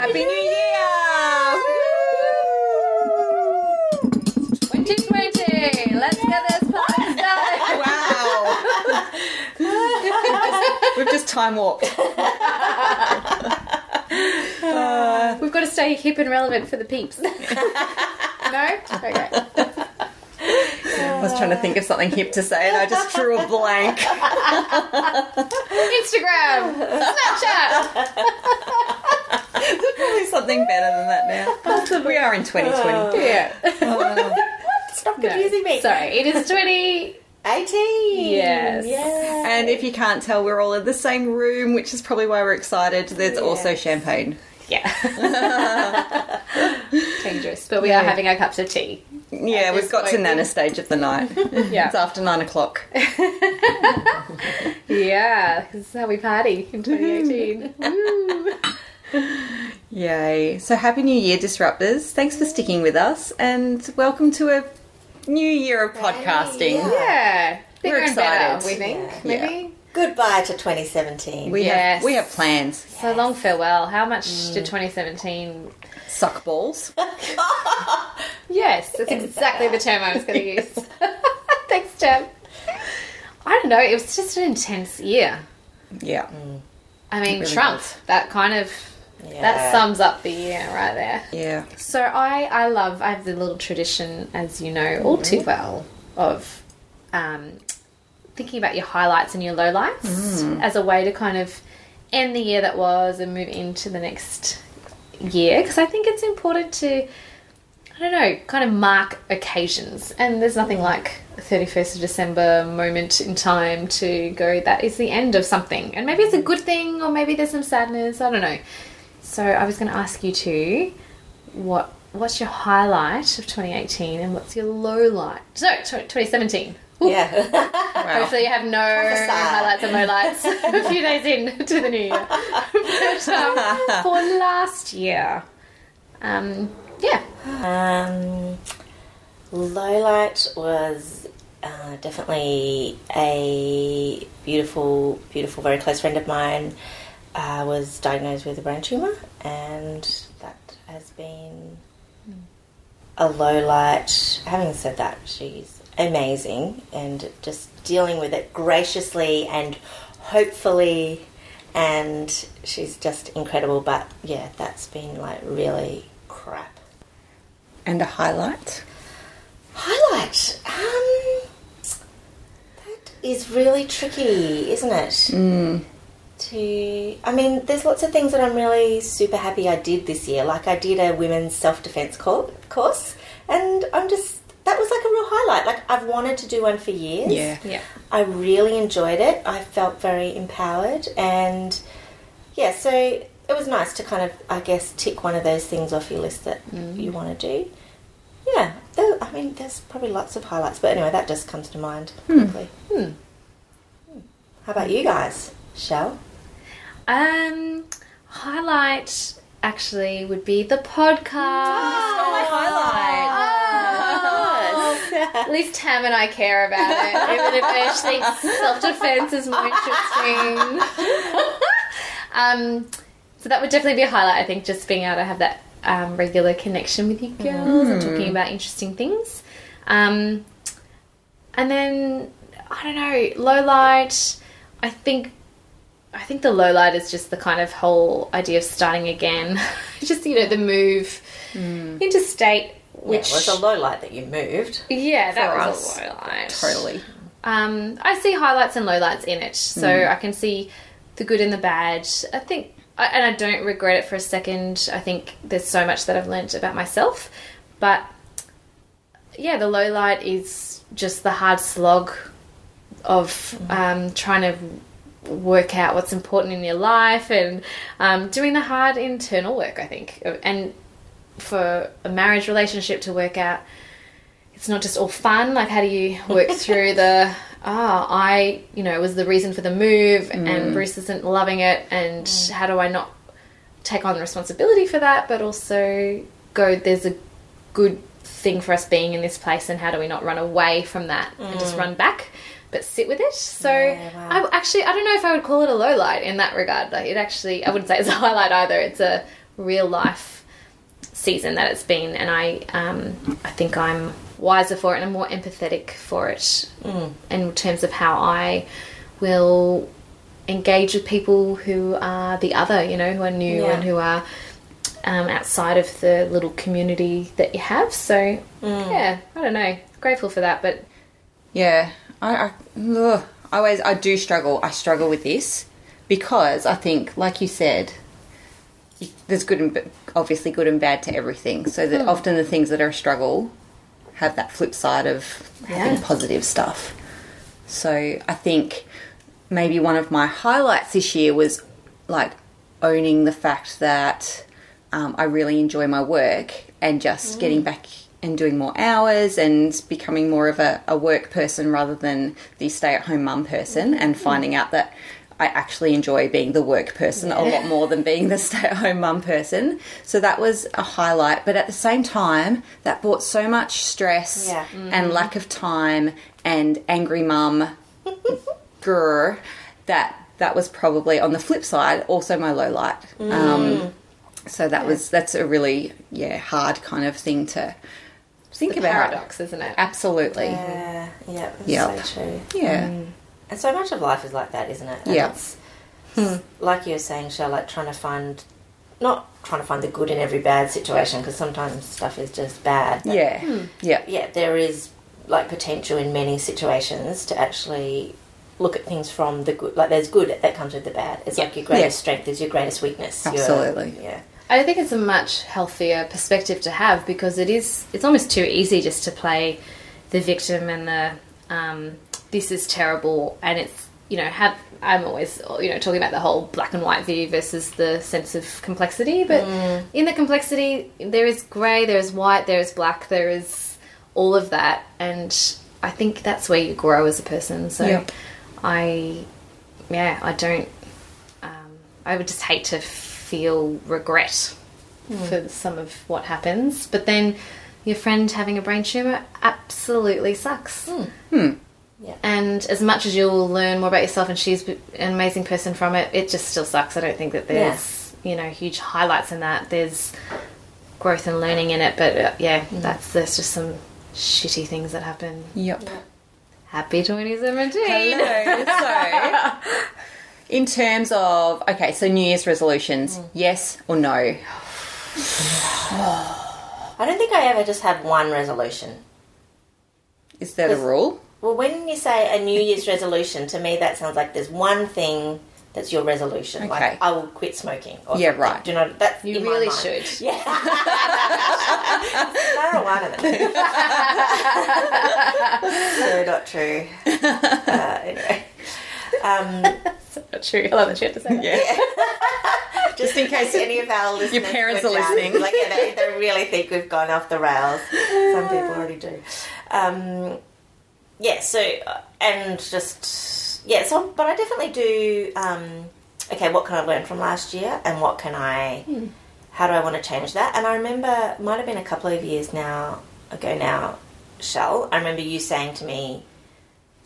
Happy New Year! 2020! Let's get this party started! Wow! We've just time warped. We've got to stay hip and relevant for the peeps. no? Okay. I was trying to think of something hip to say and I just drew a blank. Instagram! Snapchat! There's probably something better than that now. We are in 2020. Yeah. Oh. Stop No. confusing me. Sorry, it is 20. 18. Yes. Yeah. And if you can't tell, we're all in the same room, which is probably why we're excited. There's also champagne. Yeah. Dangerous. But we are having our cups of tea. Yeah, we've got to Nana stage of the night. Yeah. It's after nine o'clock. Yeah, this is how we party in mm-hmm. 2018. Woo. Yay. So happy new year, Disruptors. Thanks for sticking with us and welcome to a new year of podcasting. Yeah. Bigger We're and better, excited. we think. Yeah. Maybe. Goodbye to 2017. We Yes. have we have plans. So long farewell. How much mm. did 2017 Suck balls. Yes, that's exactly the term I was going to use. Thanks, Jeb. I don't know. It was just an intense year. Yeah. Mm. I mean, really Trump. was. That kind of Yeah. that sums up the year right there. Yeah. So I I love. I have the little tradition, as you know, all mm-hmm. too well, of um, thinking about your highlights and your lowlights mm. as a way to kind of end the year that was and move into the next year. Because I think it's important to. I don't know, kind of mark occasions. And there's nothing like a 31st of December moment in time to go, that is the end of something. And maybe it's a mm. good thing, or maybe there's some sadness, I don't know. So I was going to ask you too, what what's your highlight of 2018 and what's your low light? So, tw- 2017. Yeah. Wow. Hopefully you have no highlights and lowlights a few days in to the new year. but um, for last year, um, yeah. Um, Lowlight was uh, definitely a beautiful, beautiful, very close friend of mine. Uh, was diagnosed with a brain tumor, and that has been a low light. Having said that, she's amazing and just dealing with it graciously and hopefully, and she's just incredible. But yeah, that's been like really crap. And a highlight. Highlight. Um, that is really tricky, isn't it? Mm. To, I mean, there's lots of things that I'm really super happy I did this year. Like I did a women's self defense course, and I'm just that was like a real highlight. Like I've wanted to do one for years. Yeah. Yeah. I really enjoyed it. I felt very empowered, and yeah, so it was nice to kind of, I guess, tick one of those things off your list that you want to do. Yeah, there, I mean, there's probably lots of highlights, but anyway, that just comes to mind quickly. Hmm. How about you guys, Shell? Um, highlight actually would be the podcast. my highlight. Oh. At least Tam and I care about it, even if I actually think self defense is more interesting. um, so that would definitely be a highlight. I think just being able to have that um, regular connection with you girls and talking about interesting things. Um, and then I don't know, low light. I think I think the low light is just the kind of whole idea of starting again. just you know the move into state, Which which was a low light that you moved. yeah, that was us. a low light. Totally. Um, I see highlights and lowlights in it, so I can see the good and the bad. I think, I, and I don't regret it for a second. I think there's so much that I've learnt about myself, but yeah, the low light is just the hard slog of um, trying to work out what's important in your life and um, doing the hard internal work. I think, and for a marriage relationship to work out it's not just all fun. Like, how do you work through the, ah, I, you know, was the reason for the move and Bruce isn't loving it, and how do I not take on responsibility for that, but also go, there's a good thing for us being in this place, and how do we not run away from that and just run back? But sit with it. So Yeah, wow. I actually I don't know if I would call it a low light in that regard. Like it actually I wouldn't say it's a highlight either. It's a real life season that it's been, and I um, I think I'm wiser for it and I'm more empathetic for it in terms of how I will engage with people who are the other, you know, who are new Yeah. and who are um, outside of the little community that you have. So yeah, I don't know, grateful for that, but Yeah, I, I, ugh, I always I do struggle. I struggle with this because I think, like you said, there's good and obviously good and bad to everything. So that often the things that are a struggle have that flip side of having positive stuff. So I think maybe one of my highlights this year was like owning the fact that um, I really enjoy my work and just getting back and doing more hours and becoming more of a, a work person rather than the stay at home mum person mm-hmm. and finding out that I actually enjoy being the work person a lot more than being the stay at home mum person. So that was a highlight. But at the same time, that brought so much stress Yeah. and mm-hmm. lack of time and angry mum grr that that was probably on the flip side also my low light um, mm. so that was that's a really yeah hard kind of thing to think about paradox, isn't it? absolutely Yeah, yeah, that's Yep. so true. yeah mm. And so much of life is like that, isn't it? Yeah. It's hmm. like you were saying, Shell, like trying to find, not trying to find the good in every bad situation, because sometimes stuff is just bad. yeah hmm. hmm. yeah yeah, there is like potential in many situations to actually look at things from the good. Like there's good that comes with the bad. It's like your greatest strength is your greatest weakness. Your- Absolutely. yeah. I think it's a much healthier perspective to have because it is it's almost too easy just to play the victim and the um, this is terrible and it's you know have I'm always you know talking about the whole black and white view versus the sense of complexity but in the complexity there is grey there is white there is black there is all of that and I think that's where you grow as a person so Yep. I yeah I don't um, I would just hate to feel regret hmm. for some of what happens. But then your friend having a brain tumor absolutely sucks. Hmm. Hmm. Yeah. And as much as you'll learn more about yourself and she's an amazing person from it, it just still sucks. I don't think that there's, you know, huge highlights in that. There's growth and learning in it, but uh, yeah, that's there's just some shitty things that happen. yep Happy 2017. Hello. so in terms of okay so new year's resolutions yes or no I don't think I ever just have one resolution. is that a rule Well, when you say a New Year's resolution, to me that sounds like there's one thing that's your resolution. Okay. Like I will quit smoking. Or Yeah, something. right. Do you know that's You really should. Yeah. Marijuana. so not true. Uh, anyway. Um, Not true. I love that you had to say that. yeah just in case any of our listeners your parents were are down, listening. Like, yeah, they, they really think we've gone off the rails. Some people already do. Um, yeah. So uh, and just yeah. So, but I definitely do. Um, okay, what can I learn from last year, and what can I? How do I want to change that? And I remember, might have been a couple of years now ago now, Shell. I remember you saying to me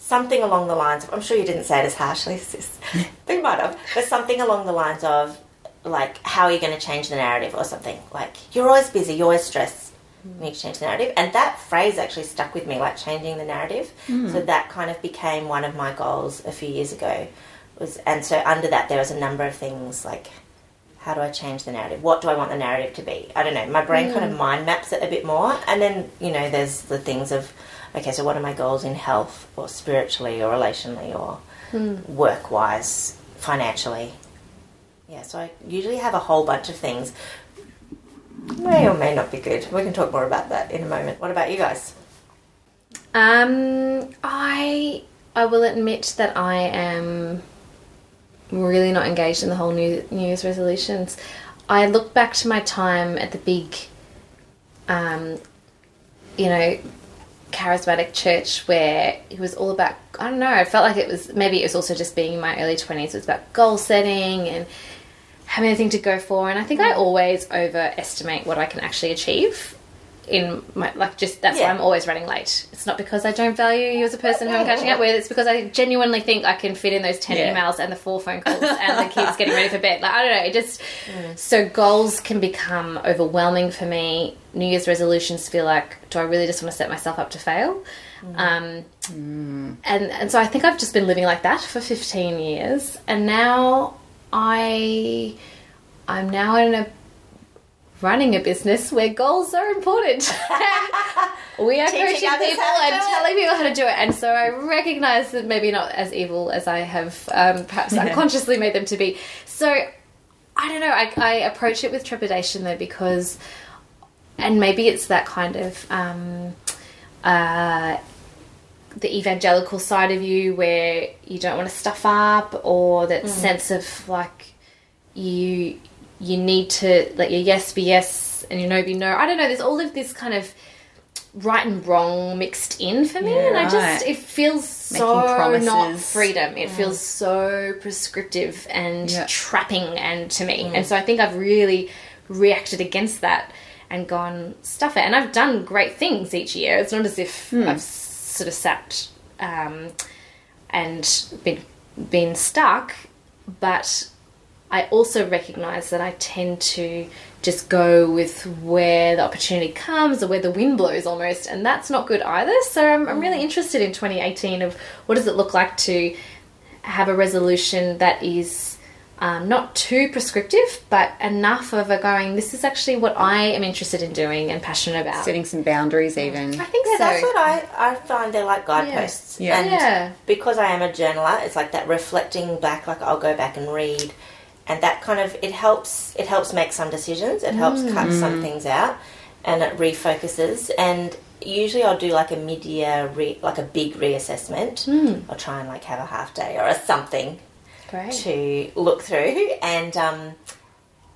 something along the lines of, I'm sure you didn't say it as harshly as this, they might have, but something along the lines of, like, how are you going to change the narrative or something? Like, you're always busy, you're always stressed. Mm. You need to change the narrative. And that phrase actually stuck with me, like changing the narrative. Mm. So that kind of became one of my goals a few years ago. Was and so under that there was a number of things like how do I change the narrative? What do I want the narrative to be? I don't know. My brain kind of mm. mind maps it a bit more. And then, you know, there's the things of, okay, so what are my goals in health or spiritually or relationally or work wise, financially? Yeah, so I usually have a whole bunch of things. May or may not be good. We can talk more about that in a moment. What about you guys? Um, I I will admit that I am really not engaged in the whole New New Year's resolutions. I look back to my time at the big, um, you know, charismatic church where it was all about. I don't know. I felt like it was maybe it was also just being in my early twenties. It was about goal setting and having anything to go for. And I think I mm. always overestimate what I can actually achieve in my like just that's Yeah. why I'm always running late. It's not because I don't value you as a person who I'm catching up with. It's because I genuinely think I can fit in those ten Yeah. emails and the four phone calls and the kids getting ready for bed. Like I don't know, it just mm. so goals can become overwhelming for me. New Year's resolutions feel like do I really just want to set myself up to fail? Mm. Um, mm. and and so I think I've just been living like that for 15 years, and now I I'm now in a running a business where goals are important. we are Teaching coaching people and telling people how to do it, and so I recognise that maybe not as evil as I have um, perhaps unconsciously made them to be. So I don't know. I, I approach it with trepidation though because, and maybe it's that kind of. Um, uh, the evangelical side of you where you don't want to stuff up or that sense of like you you need to let your yes be yes and your no be no. I don't know there's all of this kind of right and wrong mixed in for me Yeah, and i just it feels Making so not freedom. It mm. feels so prescriptive and Yeah. trapping and to me. Mm. And so i think i've really reacted against that and gone stuff it. And i've done great things each year. It's not as if mm. i've sort of sat um, and been been stuck but I also recognize that I tend to just go with where the opportunity comes or where the wind blows almost, and that's not good either. So I'm, I'm really interested in 2018 of what does it look like to have a resolution that is um, not too prescriptive, but enough of a going. This is actually what I am interested in doing and passionate about. Setting some boundaries, even. I think Yeah, so. that's what I, I find they're like guideposts. Yeah. And Yeah. because I am a journaler, it's like that reflecting back, like I'll go back and read. And that kind of it helps it helps make some decisions, it helps mm. cut some mm. things out and it refocuses. And usually I'll do like a mid year re, like a big reassessment. Mm. I'll try and like have a half day or a something Great. to look through. And um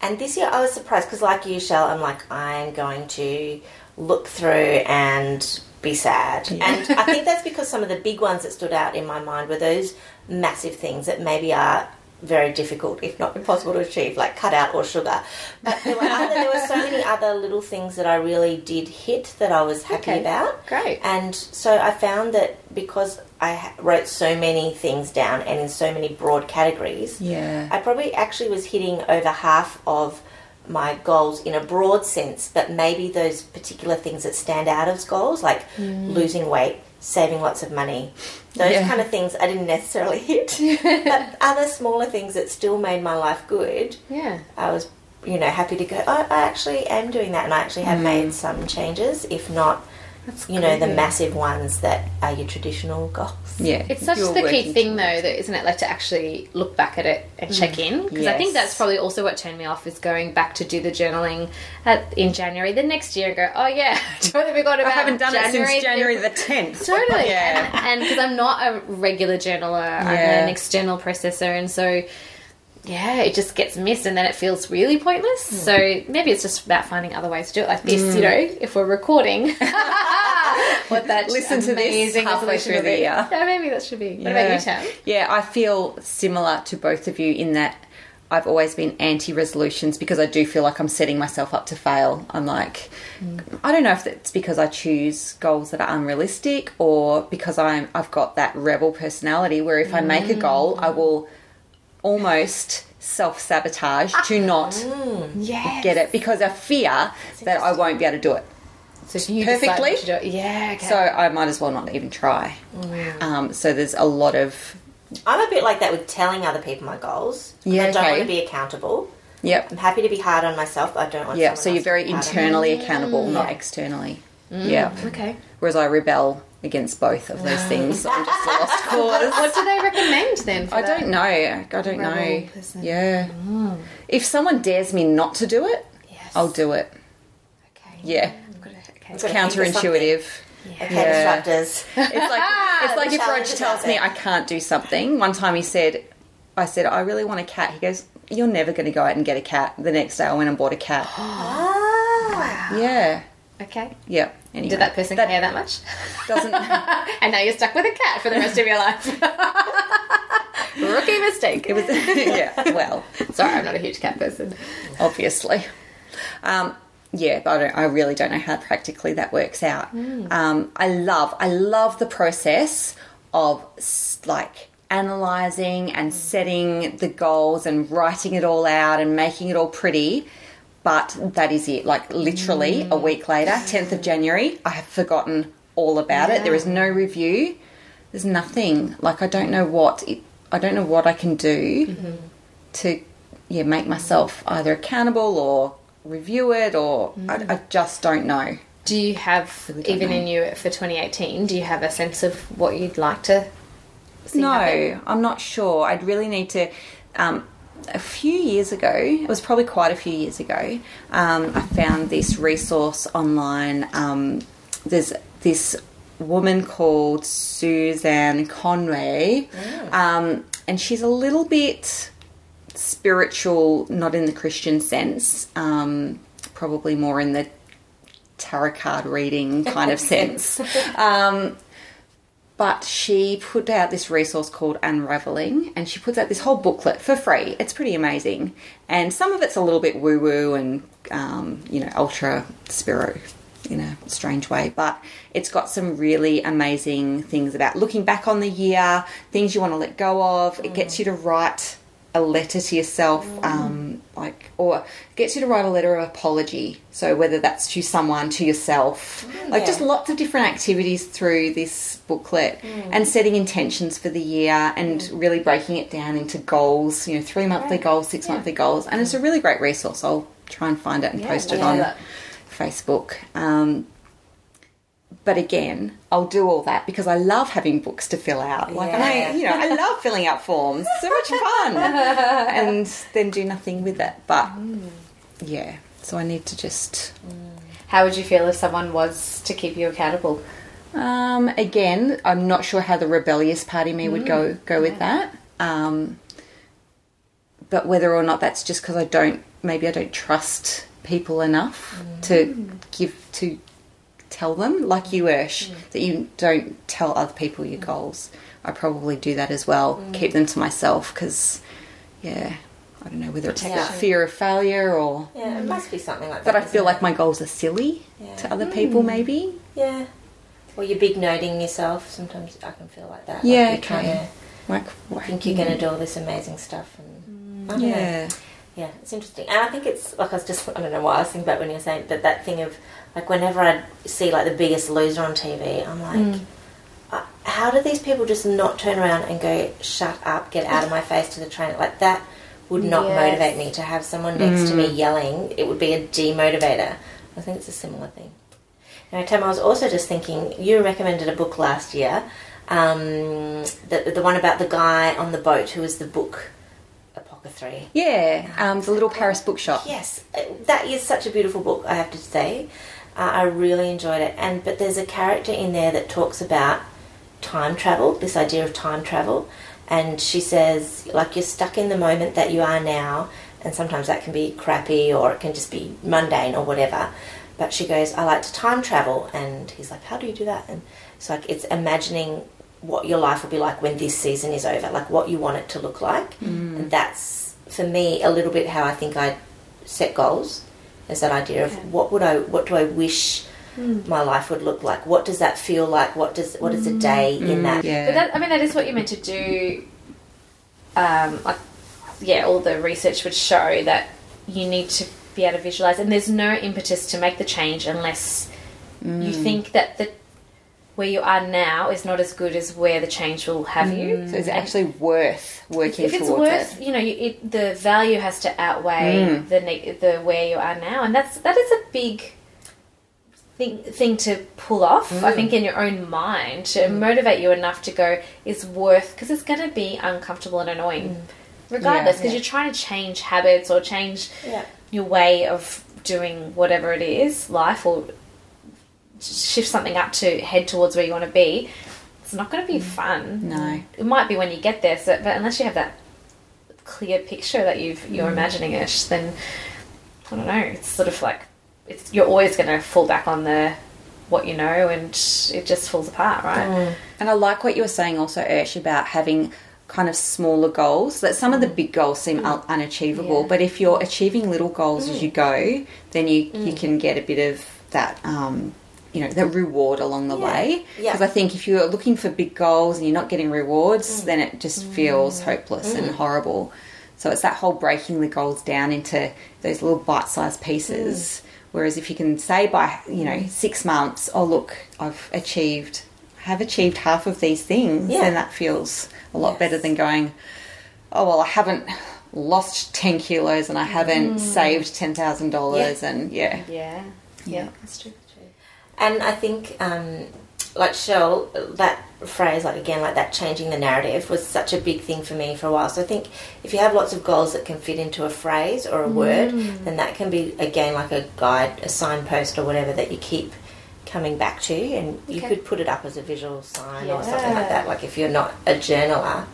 and this year I was surprised because like you Shell I'm like I'm going to look through and be sad. And I think that's because some of the big ones that stood out in my mind were those massive things that maybe are very difficult if not impossible to achieve like cut out or sugar but there were, other, there were so many other little things that I really did hit that I was happy Okay. about Great. and so I found that because I wrote so many things down and in so many broad categories, Yeah. I probably actually was hitting over half of my goals in a broad sense, but maybe those particular things that stand out as goals, like mm. losing weight, saving lots of money, those Yeah. kind of things I didn't necessarily hit. but other smaller things that still made my life good, Yeah. I was, you know, happy to go. I, I actually am doing that, and I actually have made mm. some changes, if not, That's you know, the massive ones that are your traditional goals. Yeah. It's such You're the key thing, though, that isn't it? Like to actually look back at it and check mm. in, because I think that's probably also what turned me off is going back to do the journaling at, in January. The next year, and go, oh yeah, totally forgot about. I haven't done it since January the 10th. Totally, Yeah. and because I'm not a regular journaler, I'm an external processor, and so yeah, it just gets missed, and then it feels really pointless. Hmm. So maybe it's just about finding other ways to do it, like this. You hmm. know, if we're recording, what that Listen to this halfway through the year. Yeah, maybe that should be. What about you, Tam? Yeah, I feel similar to both of you in that I've always been anti resolutions because I do feel like I'm setting myself up to fail. I'm like, hmm. I don't know if it's because I choose goals that are unrealistic or because I'm I've got that rebel personality where if I make a goal, I hmm. will almost self sabotage to ah. not Yeah. get it because I fear that I won't be able to do it. So you Perfectly? To do. it. Yeah. Okay. So I might as well not even try. Mm. Um, so there's a lot of I'm a bit like that with telling other people my goals. Yeah, I don't okay. want to be accountable. yep. I'm happy to be hard on myself, but I don't want Yeah, so you're very be hard on me. internally mm. accountable, not Yeah. externally. Yeah. okay. Whereas I rebel against both of those things. I'm just a lost cause. What do they recommend then? For I that? don't know. I don't Rebel know. person. Yeah. If someone dares me not to do it, Yes. I'll do it. Okay. Yeah. I've to- okay. Gotta think of Counterintuitive. Okay, Yeah. disruptors. It's like it's like if challenge Roach is tells me. I can't do something. One time he said, I said I really want a cat. He goes, "You're never going to go out and get a cat." The next day I went and bought a cat. ah. yeah. Okay. Yeah. Anyway, Did that person care that much? doesn't and now you're stuck with a cat for the rest of your life. Rookie mistake. it was yeah, well, Sorry, I'm not a huge cat person. obviously. Um, yeah, but I don't. I really don't know how practically that works out. Um, I love, I love the process of like analyzing and setting the goals and writing it all out and making it all pretty. But that is it. Like literally a mm. week later, tenth of January, I have forgotten all about it. There is no review. There's nothing. Like I don't know what it, I don't know what I can do mm-hmm. to yeah make myself either accountable or review it or I, mm. I just don't know. Do you have, Really even know. in you for 2018, do you have a sense of what you'd like to see No? I'm not sure. I'd really need to. Um, a few years ago, it was probably quite a few years ago, um, I found this resource online. Um, there's this woman called Suzanne Conway, um, and she's a little bit spiritual, not in the Christian sense, um, probably more in the tarot card reading kind of sense. Um, but she put out this resource called Unraveling, and she puts out this whole booklet for free. It's pretty amazing, and some of it's a little bit woo woo and um, you know ultra spiro in a strange way, but it's got some really amazing things about looking back on the year, things you want to let go of. It gets you to write a letter to yourself, mm. um, like, or gets you to write a letter of apology. So whether that's to someone, to yourself, mm, like yeah. just lots of different activities through this booklet, mm. and setting intentions for the year, and really breaking it down into goals. You know, three monthly goals, six monthly goals, and it's a really great resource. I'll try and find it and post it yeah, on Facebook. Um, but again, I'll do all that because I love having books to fill out. Like, and I, you know, I love filling out forms. So much fun, and then do nothing with it. But yeah, so I need to just. How would you feel if someone was to keep you accountable? Um, again, I'm not sure how the rebellious part of me would go go with that. Um, but whether or not that's just because I don't, maybe I don't trust people enough to give to tell them, like you, Ursh, mm. that you don't tell other people your mm. goals. I probably do that as well. Mm. Keep them to myself because, yeah, I don't know whether it's the fear of failure or Yeah, it must be something like that. that I feel isn't like my goals are silly Yeah. to other people. Maybe. Yeah. Or you're big noting yourself. Sometimes I can feel like that. Yeah, Like you're okay. Like, I think you're going to do all this amazing stuff. And I don't know. Yeah. Yeah, it's interesting. And I think it's like I was just, I don't know why I was thinking about when you were saying, but that thing of like whenever I see like the biggest loser on TV, I'm like, uh, how do these people just not turn around and go, shut up, get out of my face to the train? Like that would not Yes. motivate me to have someone next to me yelling. It would be a demotivator. I think it's a similar thing. Now, Tam, I was also just thinking, you recommended a book last year, um, the, the one about the guy on the boat who was the book apothecary. Yeah, um, the little Paris bookshop. Yes, uh, that is such a beautiful book. I have to say, uh, I really enjoyed it. And but there's a character in there that talks about time travel. This idea of time travel, and she says like you're stuck in the moment that you are now, and sometimes that can be crappy or it can just be mundane or whatever. But she goes, I like to time travel, and he's like, How do you do that? And it's like it's imagining what your life will be like when this season is over, like what you want it to look like, and that's for me a little bit how I think I set goals. Is that idea of what would I, what do I wish hmm. my life would look like? What does that feel like? What does what is a day in hmm. that? Yeah. But that, I mean, that is what you're meant to do. Um, like, yeah, all the research would show that you need to be able to visualize, and there's no impetus to make the change unless you hmm. think that the where you are now is not as good as where the change will have you. so it's actually worth working for? if it's worth, it. you know, you, it, the value has to outweigh hmm. the the where you are now, and that's that is a big thing thing to pull off. I hmm. think in your own mind to motivate you enough to go is worth because it's going to be uncomfortable and annoying, hmm. regardless. Because Yeah. you're trying to change habits or change Yeah. your way of doing whatever it is, life, or shift something up to head towards where you want to be. It's not going to be mm. fun. No. It might be when you get there, so, but unless you have that clear picture that you've you're mm. imagining it, then I don't know. It's sort of like it's you're always going to fall back on the what you know, and it just falls apart, right? Mm. And I like what you were saying also, Ursh, about having kind of smaller goals. That some of the big goals seem un- unachievable, Yeah. but if you're achieving little goals as you go, then you you can get a bit of that. Um, you know, that reward along the Yeah. way. Yeah. Because I think if you're looking for big goals and you're not getting rewards, mm. then it just feels mm. hopeless and mm. horrible. So it's that whole breaking the goals down into those little bite-sized pieces. Whereas if you can say by you know six months, oh look, I've achieved, have achieved half of these things, Yeah. then that feels a lot Yes. better than going, oh well, I haven't lost ten kilos and I haven't saved ten thousand dollars, and yeah, Yeah. Yeah. That's true. And I think, um, like Shell, that phrase, like again, like that changing the narrative was such a big thing for me for a while. So I think if you have lots of goals that can fit into a phrase or a word, then that can be again like a guide, a signpost, or whatever that you keep coming back to, and you could put it up as a visual sign or something like that. Like if you're not a journaler,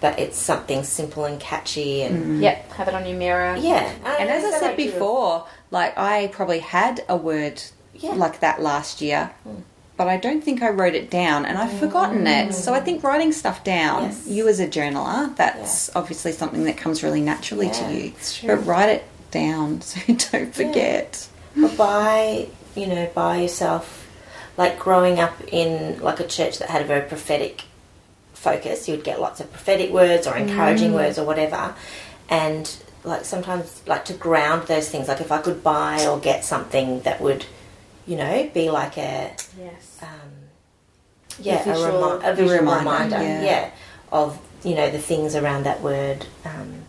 but it's something simple and catchy, and Yep. Have it on your mirror. yeah. And as I said before, like I probably had a word Yeah. like that last year, hmm. but I don't think I wrote it down and I've forgotten it. Mm. So I think writing stuff down, Yes. you as a journaler, that's obviously something that comes really naturally Yeah, to you. But write it down so you don't forget. But by you know by yourself like growing up in like a church that had a very prophetic focus you'd get lots of prophetic words or encouraging mm. words or whatever and like sometimes like to ground those things like if i could buy or get something that would you know be like a Yes. um, yeah visual- a, remi- a visual reminder, yeah. yeah. of you know the things around that word um,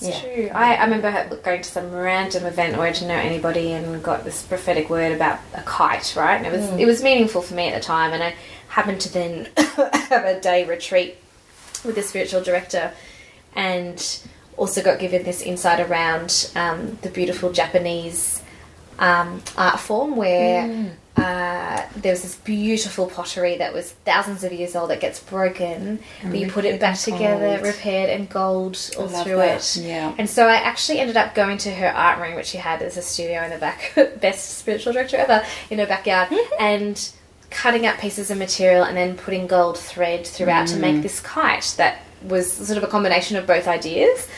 yeah true. I, I remember going to some random event where I didn't know anybody and got this prophetic word about a kite, right? And it was it was meaningful for me at the time, and I happened to then have a day retreat with the spiritual director, and also got given this insight around um, the beautiful Japanese um, art form where. Uh, there was this beautiful pottery that was thousands of years old that gets broken, but you put it back together, repaired and gold all through that. it. Yeah. And so I actually ended up going to her art room, which she had as a studio in the back, best spiritual director ever, in her backyard, and cutting out pieces of material and then putting gold thread throughout to make this kite that was sort of a combination of both ideas.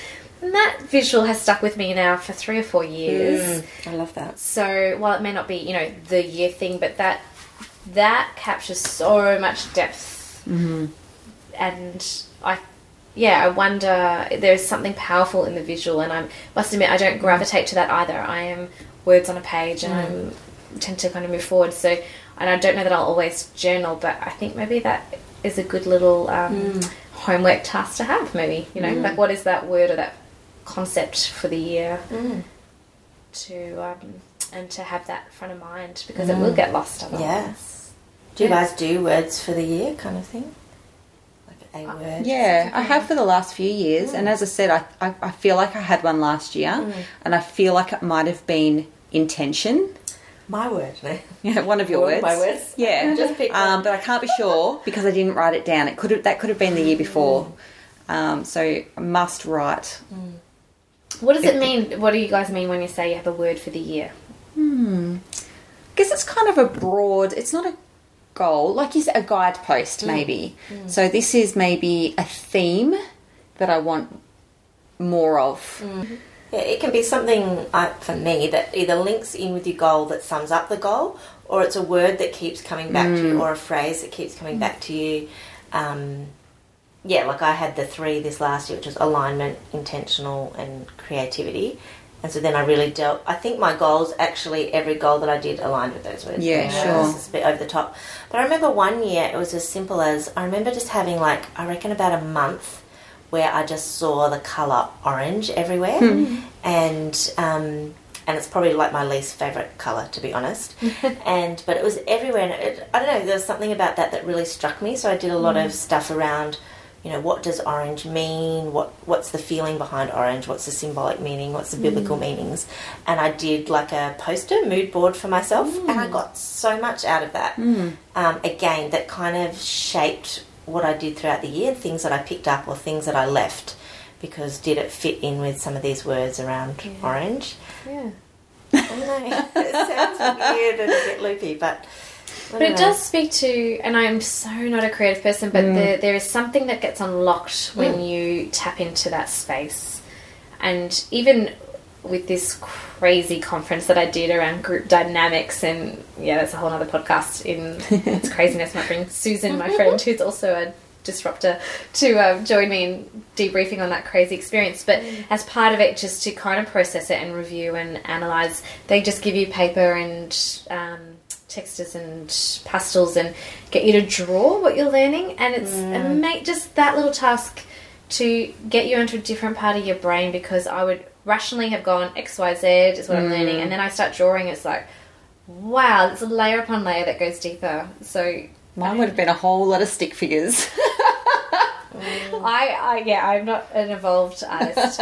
And that visual has stuck with me now for three or four years. Mm, i love that So while it may not be, you know, the year thing, but that that captures so much depth, mm-hmm. and I, yeah, I wonder there's something powerful in the visual, and I must admit I don't gravitate to that either. I am words on a page, and mm. I tend to kind of move forward. So, and I don't know that I'll always journal, but I think maybe that is a good little um, mm. homework task to have. Maybe you know, like what is that word or that concept for the year? Mm. to um, and to have that front of mind because it will mm. get lost otherwise. Yes. Do you guys do words for the year kind of thing? Like a uh, word? Yeah, I have for the last few years, and mm. as I said, I, I, I feel like I had one last year, and I feel like it might have been intention. My word, no? Yeah, one of your words. my words? Yeah, Just pick um, but I can't be sure because I didn't write it down. It could have that could have been the year before. Um, so I must write. What does it mean? What do you guys mean when you say you have a word for the year? I guess it's kind of a broad. It's not a goal, like you said, a guidepost mm. maybe. Mm. So this is maybe a theme that I want more of. Mm. Yeah, it can be something uh, for me that either links in with your goal that sums up the goal, or it's a word that keeps coming back to you, or a phrase that keeps coming back to you. Um, yeah, like I had the three this last year, which was alignment, intentional, and creativity. And so then I really dealt. I think my goals actually every goal that I did aligned with those words. Yeah, You know, sure. a bit over the top. But I remember one year it was as simple as I remember just having like I reckon about a month where I just saw the color orange everywhere, and um, and it's probably like my least favorite color to be honest. and but it was everywhere, and it, I don't know. There was something about that that really struck me. So I did a lot of stuff around. You know, what does orange mean? What What's the feeling behind orange? What's the symbolic meaning? What's the biblical mm. meanings? And I did like a poster mood board for myself, and I mm. got so much out of that. Mm. Um, again, that kind of shaped what I did throughout the year, things that I picked up or things that I left, because did it fit in with some of these words around orange? Yeah. I don't know. it sounds weird and a bit loopy, but But it does speak to, and I'm so not a creative person, but there, there is something that gets unlocked when you tap into that space. And even with this crazy conference that I did around group dynamics, and yeah, that's a whole other podcast in its craziness. I might bring Susan, my friend, who's also a disruptor, to um, join me in debriefing on that crazy experience. But as part of it, just to kind of process it and review and analyze, they just give you paper and um, textures and pastels and get you to draw what you're learning. And it's and make just that little task to get you into a different part of your brain because I would rationally have gone X, Y, Z is what I'm learning, and then I start drawing. It's like, wow, it's a layer upon layer that goes deeper. So Mine would have been a whole lot of stick figures. I, I yeah, I'm not an evolved artist.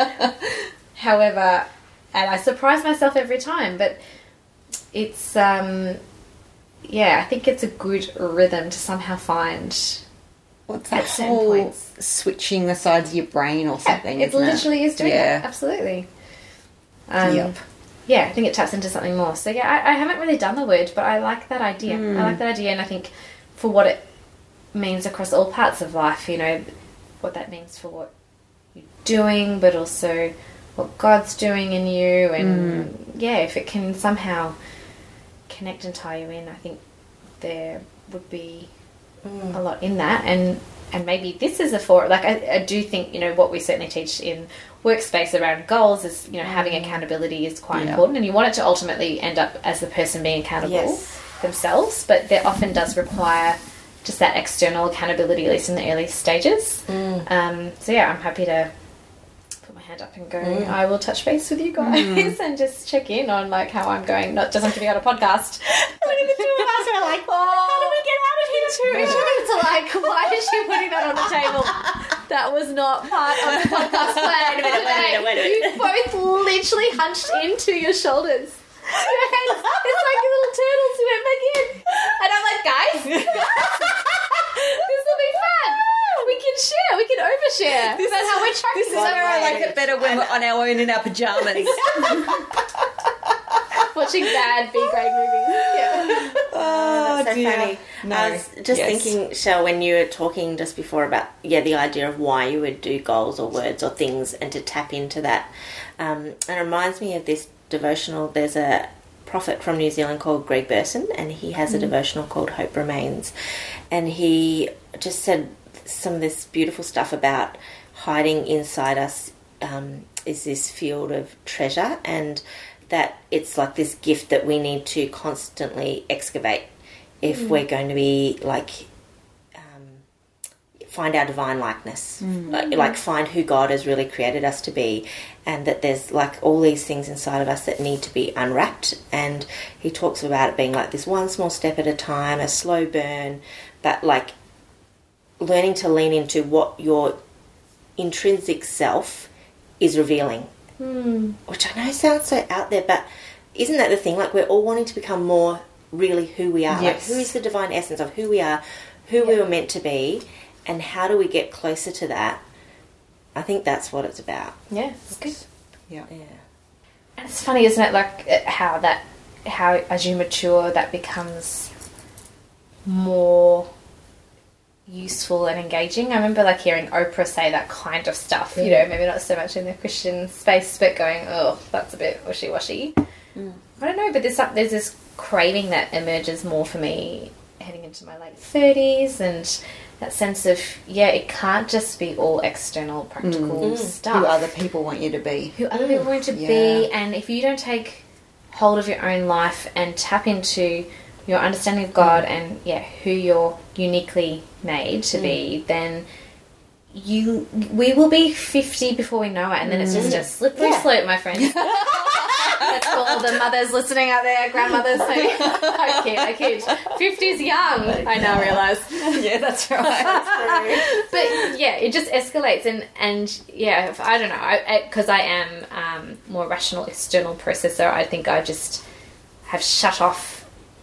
However, and I surprise myself every time, but it's um yeah, I think it's a good rhythm to somehow find What's that whole switching the sides of your brain or something? it isn't literally is doing yeah. that. Absolutely. Um, Yep. Yeah, I think it taps into something more. So yeah, I, I haven't really done the word, but I like that idea. I like that idea, and I think for what it means across all parts of life, you know, what that means for what you're doing, but also what God's doing in you, and yeah, if it can somehow connect and tie you in, I think there would be mm. a lot in that, and and maybe this is a for like I, I do think you know what we certainly teach in workspace around goals is you know having mm. accountability is quite Yeah. important, and you want it to ultimately end up as the person being accountable Yes. themselves, but there often does require just that external accountability, at least in the early stages. Mm. Um, so yeah, I'm happy to hand up and go. Mm. I will touch base with you mm. guys and just check in on like how I'm going. Not just I'm giving out a podcast. Only the two of us We're like, Oh, how do we get out of here? Two minutes to like, why is she putting that on the table? That was not part of the podcast plan. Wait minute, wait wait You both literally hunched into your shoulders. It's like a little turtles who went back in. And I'm like, guys, this will be fun. We can share, we can overshare. This is how we're trying This is where I like it better when we're on our own in our pajamas. Watching bad B grade movies. Yeah. oh, that's so dear. funny. No. I was just Yes. thinking, Shell, when you were talking just before about yeah the idea of why you would do goals or words or things and to tap into that. Um, it reminds me of this devotional. There's a prophet from New Zealand called Greg Burson, and he has a devotional called Hope Remains, and he just said some of this beautiful stuff about hiding inside us um, is this field of treasure and that it's like this gift that we need to constantly excavate if we're going to be like um, find our divine likeness. Like, like find who god has really created us to be and that there's like all these things inside of us that need to be unwrapped. And he talks about it being like this one small step at a time a slow burn but like learning to lean into what your intrinsic self is revealing which I know sounds so out there, but isn't that the thing? Like we're all wanting to become more really who we are. Yes. Like who is the divine essence of who we are, who we were meant to be, and how do we get closer to that? I think that's what it's about. Yeah, it's good. Yeah. Yeah. And it's funny, isn't it? Like uh, how that, how as you mature, that becomes more useful and engaging. I remember like hearing Oprah say that kind of stuff. You know, maybe not so much in the Christian space, but going, oh, that's a bit wishy washy. Mm. I don't know, but there's there's this craving that emerges more for me heading into my late thirties and. That sense of yeah, it can't just be all external practical mm. stuff Who other people want you to be. who other people want to Yeah. be and if you don't take hold of your own life and tap into your understanding of God and yeah who you're uniquely made to be then you we will be 50 before we know it and then it's just a slippery Yeah. slope my friend that's for all the mothers listening out there grandmothers I kid I kid 50's young I now realise yeah, that's right. but yeah, it just escalates, and and yeah, if, I don't know, because I, am um, more rational external processor. I think I just have shut off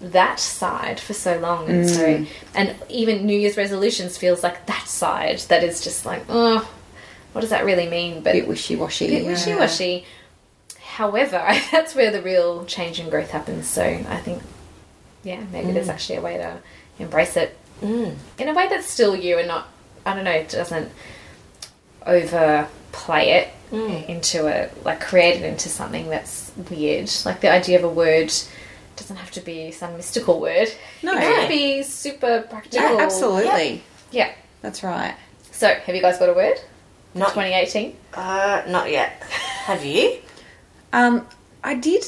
that side for so long, and so and even New Year's resolutions feels like that side that is just like, oh, what does that really mean? But bit wishy washy. bit wishy washy. However, that's where the real change and growth happens. So I think yeah, maybe there's actually a way to embrace it Mm. in a way that's still you and not, I don't know, it doesn't overplay it Mm. into a, like, create it into something that's weird. Like the idea of a word doesn't have to be some mystical word. No. It could be super practical. Yeah, absolutely. Yeah. That's right. So, have you guys got a word? Not, 2018? uh, not yet. Have you? Um, I did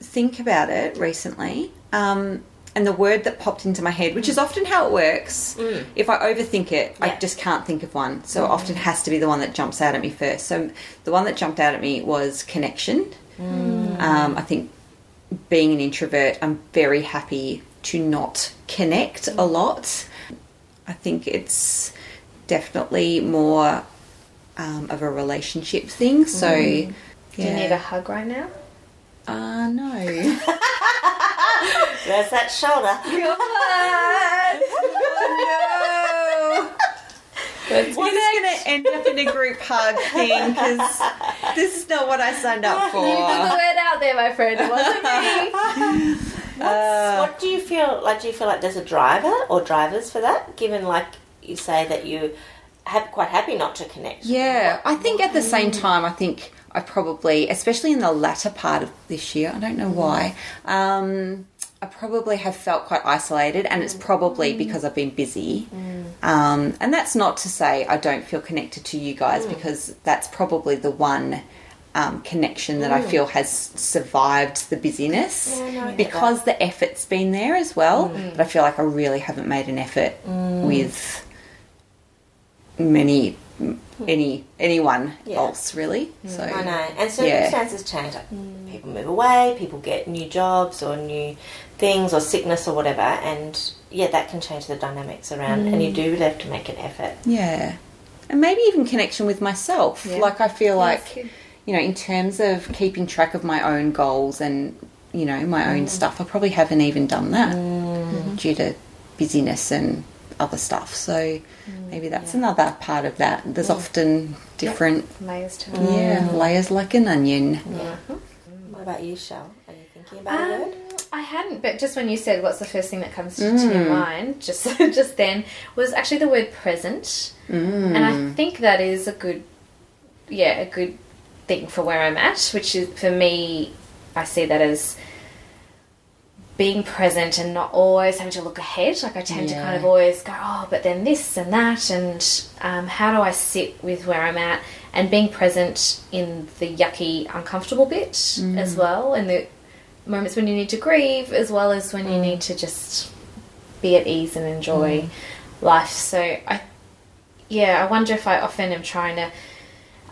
think about it recently, um, and the word that popped into my head, which is often how it works, if I overthink it, I just can't think of one. So it often has to be the one that jumps out at me first. So the one that jumped out at me was connection. Um, I think being an introvert, I'm very happy to not connect a lot. I think it's definitely more um, of a relationship thing. So, yeah. Do you need a hug right now? Uh, no. There's that shoulder. oh, no. Good. It's going to end up in a group hug thing because this is not what I signed up for. You put the word out there, my friend. It wasn't me. Uh, what do you feel like? Do you feel like there's a driver or drivers for that? Given like you say that you have quite happy not to connect. Yeah, I think at the same time, I think I probably, especially in the latter part of this year, I don't know why, um, I probably have felt quite isolated, and it's probably because I've been busy. Um, and that's not to say I don't feel connected to you guys, because that's probably the one. Um, connection that I feel has survived the busyness Yeah, no, because the effort's been there as well. But I feel like I really haven't made an effort with many Hmm. any anyone Yeah. else really. Hmm. So I know, and Yeah. circumstances change. Like people move away, people get new jobs or new things or sickness or whatever, and yeah, that can change the dynamics around. And you hmm. do have to make an effort. yeah, and maybe even connection with myself. Yeah. Like I feel like you know, in terms of keeping track of my own goals and you know my own stuff, I probably haven't even done that due to busyness and other stuff. So Mm. maybe that's another part of that. There's mm. often different Layers to it. yeah layers like an onion. Yeah. Mm-hmm. What about you, Shell? Are you thinking about a Um, word? I hadn't, but just when you said what's the first thing that comes to your mind, just just then was actually the word present, and I think that is a good, yeah, a good thing for where I'm at. Which is for me, I see that as being present and not always having to look ahead. Like I tend to kind of always go, oh, but then this and that, and um, how do I sit with where I'm at and being present in the yucky, uncomfortable bit as well, and the moments when you need to grieve as well as when you need to just be at ease and enjoy life. So I, yeah, I wonder if I often am trying to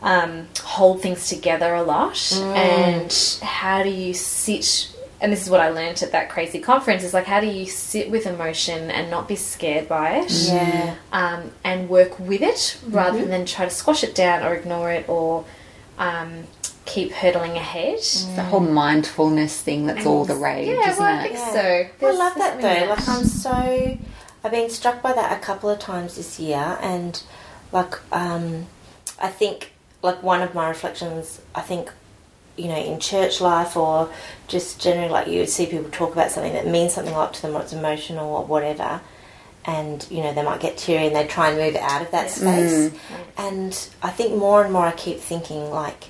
um, hold things together a lot, and how do you sit? And this is what I learned at that crazy conference: is like how do you sit with emotion and not be scared by it, Yeah. um, and work with it rather than try to squash it down or ignore it or um, keep hurtling ahead. The whole mindfulness thing that's all the rage, Yeah, isn't well, I think Yeah. so. I love that though. in Like I'm so, I've been struck by that a couple of times this year, and like um, I think like one of my reflections, I think you know in church life or just generally like you would see people talk about something that means something a lot to them or it's emotional or whatever. And you know they might get teary and they try and move out of that space. Mm-hmm. And I think more and more I keep thinking like,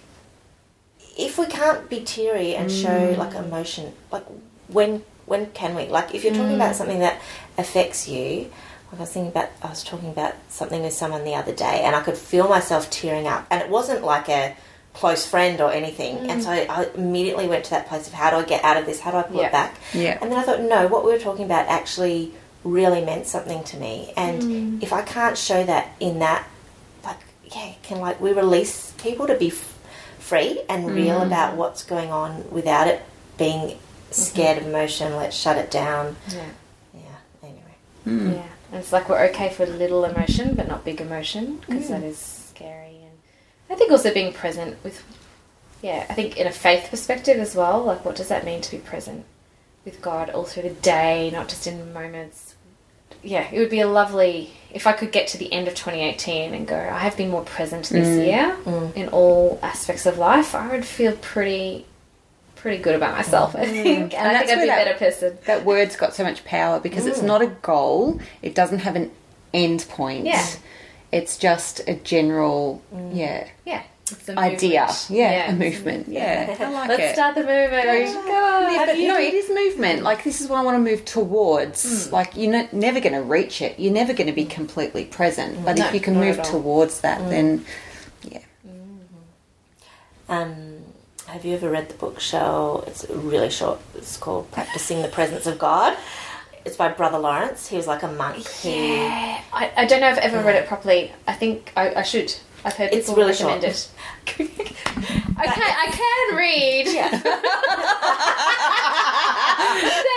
if we can't be teary and show mm. like emotion, like when when can we? Like if you're talking about mm. something that affects you, like I was thinking about, I was talking about something with someone the other day, and I could feel myself tearing up, and it wasn't like a close friend or anything, and mm. so I, I immediately went to that place of how do I get out of this? How do I pull Yeah. it back? Yeah. And then I thought, no, what we were talking about actually really meant something to me, and mm. if I can't show that in that, like, yeah, can like we release people to be f- free and real mm. about what's going on without it being mm-hmm. scared of emotion. Let's shut it down. Yeah. Yeah. Anyway. Yeah, hmm. and it's like we're okay for little emotion, but not big emotion because hmm. that is scary. And I think also being present with, yeah, I think in a faith perspective as well. Like, what does that mean to be present with God all through the day, not just in moments? Yeah, it would be a lovely if I could get to the end of 2018 and go, I have been more present this mm. year mm. in all aspects of life. I would feel pretty, pretty good about myself, I mm. think. And, I that's think I'd be a better person. That word's got so much power because it's not a goal. It doesn't have an end point. Yeah. It's just a general, mm. yeah, Yeah. It's a idea. movement. Yeah, a movement. Yeah, I like Let's it. start the movement. Go. Yeah, but no, it is movement. Like this is what I want to move towards. Mm. Like you're not, never going to reach it. You're never going to be mm. completely present. But No, if you can move towards that, then yeah. Mm-hmm. Um, have you ever read the book Shell? It's really short. It's called Practicing the Presence of God. It's by Brother Lawrence. He was like a monk. Who, Yeah. I, I don't know if I've ever read it properly. I think I, I should. I've heard It's people really recommend short. it. I can I can read. Yeah.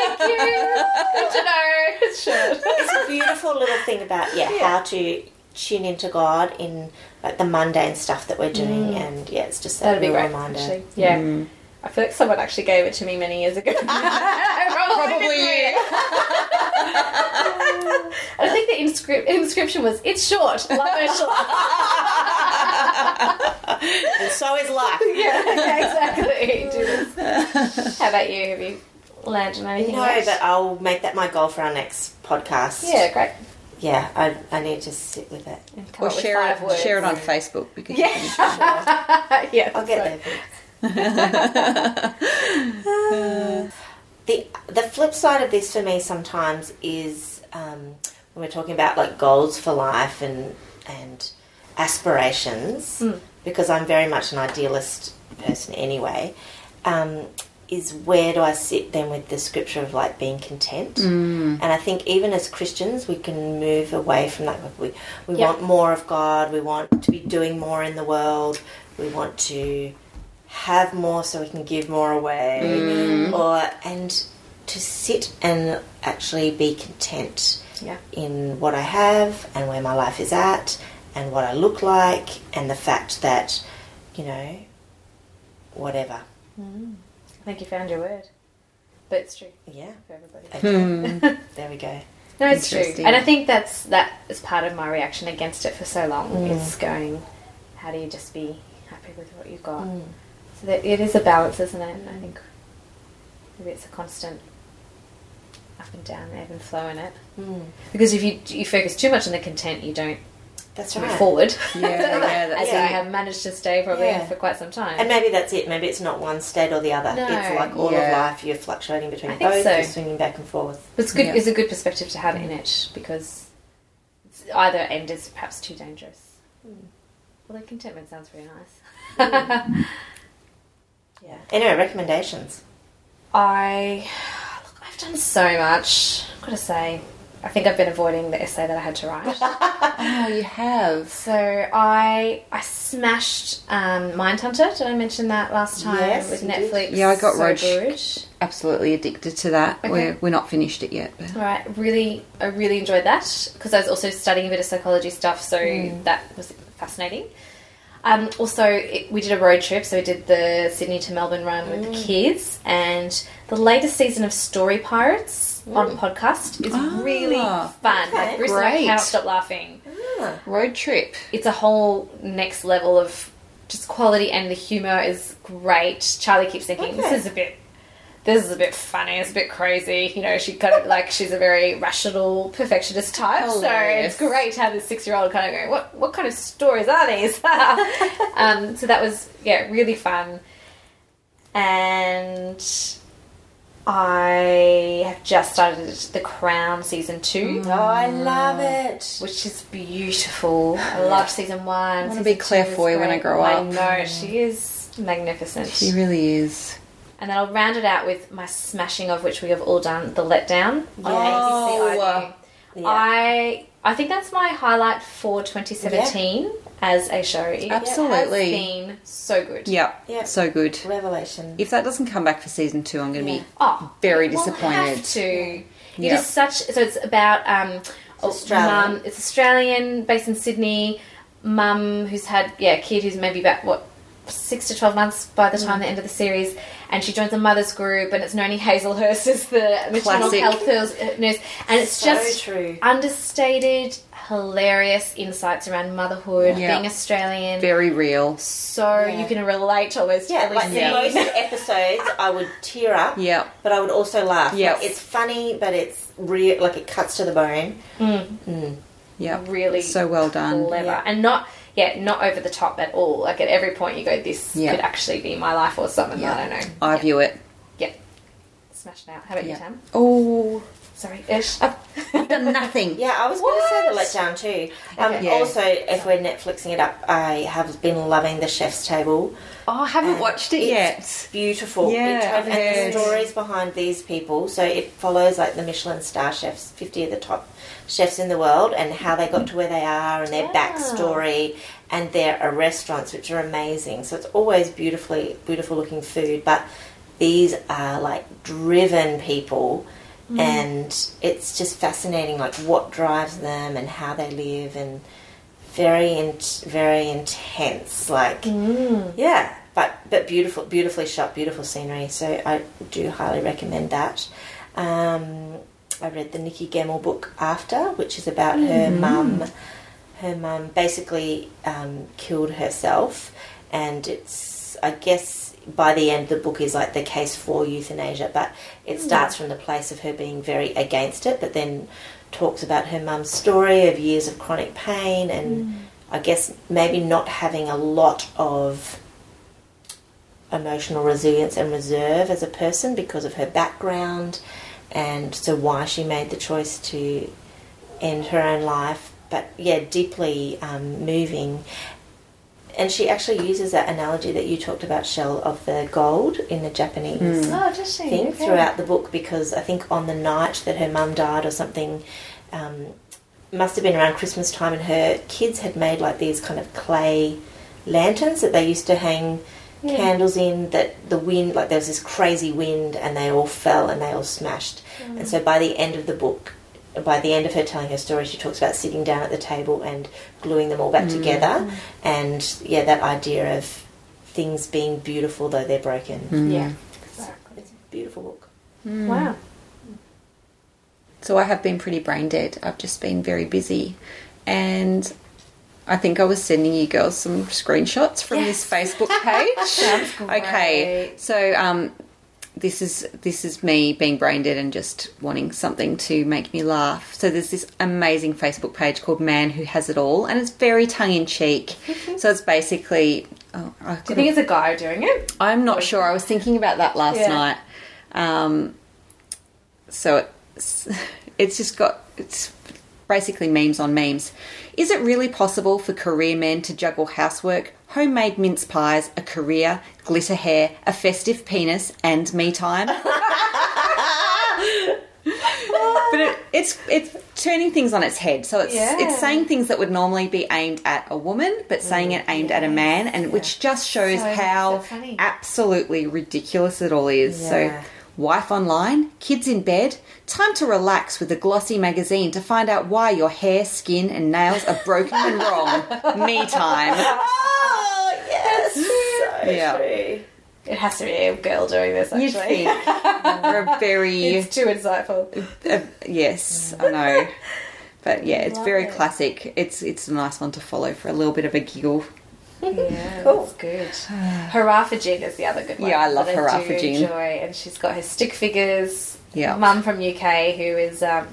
Thank you. Good to know. It's it's a beautiful little thing about yeah, how to tune into God in like the mundane stuff that we're doing, mm. and yeah, it's just that That'd be great. reminder. Actually. Yeah. Mm. I feel like someone actually gave it to me many years ago. Probably, Probably you. I think the inscrip- inscription was "It's short, love Ursula." And so is life. yeah, exactly. How about you? Have you landed on anything? No, yet? but I'll make that my goal for our next podcast. yeah, great. yeah, I, I need to sit with it. Or share it, share it on Facebook because you Yeah. can- yeah, I'll get that's there. The the flip side of this for me sometimes is um, when we're talking about like goals for life and and aspirations because I'm very much an idealist person anyway. Um, is where do I sit then with the scripture of like being content? And I think even as Christians, we can move away from that. We we Yep. want more of God. We want to be doing more in the world. We want to have more so we can give more away, mm. or and to sit and actually be content Yeah. in what I have and where my life is at and what I look like and the fact that you know whatever. Mm. I think you found your word. But it's true Yeah. for everybody. Okay. Hmm. there we go. No, it's true. And I think that's that is part of my reaction against it for so long mm. is going, how do you just be happy with what you've got? So that it is a balance, isn't it? And I think maybe it's a constant up and down, ebb and flow in it. Hmm. Because if you you focus too much on the content, you don't That's move right. forward. Yeah, yeah, that's as right. you have managed to stay probably Yeah. for quite some time. And maybe that's it. Maybe it's not one state or the other. No. It's like all Yeah. of life. You're fluctuating between I both. so. You're swinging back and forth. But it's good. Yeah. It's a good perspective to have in it because either end is perhaps too dangerous. Hmm. Well, the contentment sounds very nice. Hmm. Yeah. Anyway, recommendations. I look, I've done so much. I've got to say, I think I've been avoiding the essay that I had to write. Oh, you have. so I I smashed um, Mindhunter. Did I mention that last time Yes, with you did. Netflix? Yeah, I got so Roach. good. Absolutely addicted to that. Okay. We're we're not finished it yet, but Right, really, I really enjoyed that because I was also studying a bit of psychology stuff, so that was fascinating. Um, also, it, we did a road trip, so we did the Sydney to Melbourne run with the kids, and the latest season of Story Pirates on podcast is really Ah, fun. okay. Like Bruce and I Great. cannot stop laughing. road trip. It's a whole next level of just quality, and the humor is great. Charlie keeps thinking Okay. this is a bit this is a bit funny, it's a bit crazy. You know, she kind of like she's a very rational perfectionist type, Hilarious. so it's great to have this six year old kind of going, what what kind of stories are these? um, so that was yeah really fun, and I have just started The Crown season two. Oh, I love it. Which is beautiful. I loved season one. I wanna be Claire Foy when I grow I up. know she is magnificent. She really is. And then I'll round it out with my smashing of which we have all done, The Letdown on Oh. Yeah. I I think that's my highlight for 2017 as a show. It Absolutely. has been so good. Yeah, Yeah. so good. Revelation. If that doesn't come back for season two, I'm going to Yeah. be Oh, very we'll disappointed. Have to. It Yeah. is such. So it's about um, a Australian. mum. It's Australian, based in Sydney. Mum who's had yeah, a kid who's maybe about what six to 12 months by the time mm. the end of the series. And she joins a mother's group, and it's Noni Hazlehurst as the maternal health nurse. And it's So just true. understated, hilarious insights around motherhood, Yeah. being Australian. Very real. so you can relate to almost Yeah, like scene. most episodes, I would tear up. Yeah. But I would also laugh. Yeah. Like, it's funny, but it's real. Like it cuts to the bone. Yeah. really So well done. clever Yeah. and not yeah not over the top at all like at every point you go this Yeah. could actually be my life or something Yeah. i don't know I view it. yeah smashed out how about Yeah. you tam Oh, sorry ish I've done nothing. Yeah, I was going to say the letdown too. Um, Okay. Yeah. Also, if we're Netflixing it up, I have been loving The Chef's Table. Oh, I haven't And watched it it's yet. Beautiful. Yeah, It I've and heard. the stories behind these people. So it follows like the Michelin star chefs, 50 of the top chefs in the world, and how they got to where they are and their Wow. backstory. And there are uh, restaurants which are amazing. So it's always beautifully, beautiful looking food. But these are like driven people. Mm. And it's just fascinating, like what drives them and how they live, and very, in, very intense. Like, mm. yeah, but but beautiful, beautifully shot, beautiful scenery. So I do highly recommend that. Um, I read the Nikki Gemmell book After, which is about her mm-hmm. mum. Her mum basically um, killed herself, and it's I guess by the end the book is like the case for euthanasia, but it mm. starts from the place of her being very against it, but then talks about her mum's story of years of chronic pain and mm. I guess maybe not having a lot of emotional resilience and reserve as a person because of her background and so why she made the choice to end her own life but yeah deeply um, moving and she actually uses that analogy that you talked about shell of the gold in the japanese oh does she thing Okay. throughout the book because I think on the night that her mum died or something, um, must have been around Christmas time, and her kids had made like these kind of clay lanterns that they used to hang candles in. That the wind, like there was this crazy wind, and they all fell and they all smashed. And mm. so by the end of the book, by the end of her telling her story, she talks about sitting down at the table and gluing them all back mm. together, mm. and yeah, that idea of things being beautiful though they're broken. yeah exactly It's a beautiful book. wow So I have been pretty brain dead. I've just been very busy. And I think I was sending you girls some screenshots from this Facebook page. Okay. So um this is this is me being brain dead and just wanting something to make me laugh. So there's this amazing Facebook page called Man Who Has It All and it's very tongue in cheek. so it's basically oh, I do you think it's a guy doing it I'm not sure. I was thinking about that last Yeah. night. Um, so it's, it's just got it's basically memes on memes. Is it really possible for career men to juggle housework, homemade mince pies, a career, glitter hair, a festive penis, and me time? but it, it's it's turning things on its head. So it's Yeah. it's saying things that would normally be aimed at a woman, but saying it aimed at a man, and which just shows So- how so absolutely ridiculous it all is. So, Yeah. Wife online, kids in bed, time to relax with a glossy magazine to find out why your hair, skin, and nails are broken and wrong. Me time. Oh yes, so Yeah. true. it has to be a girl doing this You'd actually think we're a very it's too insightful uh, yes, I know. But yeah, it's Love very it. classic. It's it's a nice one to follow for a little bit of a giggle. Yeah, Cool. that's good. Gin is the other good one. Yeah, I love for Gin. Enjoy, and she's got her stick figures. Yeah. mum from UK who is um,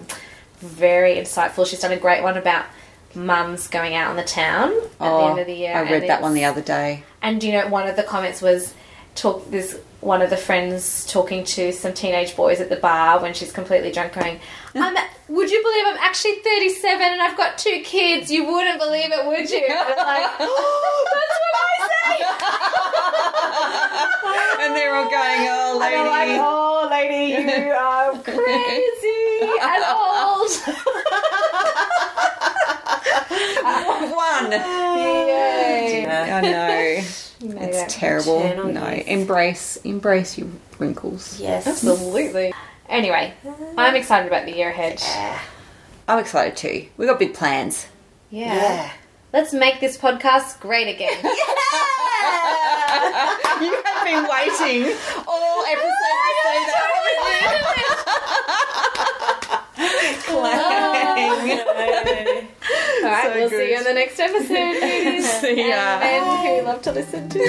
very insightful. She's done a great one about mums going out on the town at the end of the year. Oh, I read that one the other day. And you know, one of the comments was talk. This one of the friends talking to some teenage boys at the bar when she's completely drunk, going, "I'm. Would you believe I'm actually 37 and I've got two kids? You wouldn't believe it, would you?" And I'm like, "Oh, that's what I say." And they're all going, oh, And I'm like, lady. "Oh, lady, you are crazy and old." One. Yay. I know. No, It's terrible. No, youth. embrace, embrace your wrinkles. Yes. Absolutely. Anyway, I'm excited about the year ahead. I'm excited too. We've got big plans. Yeah. Yeah. Let's make this podcast great again. you have been waiting all episode to say that. All right, So we'll see you in the next episode. ladies See ya. And men who love to listen to.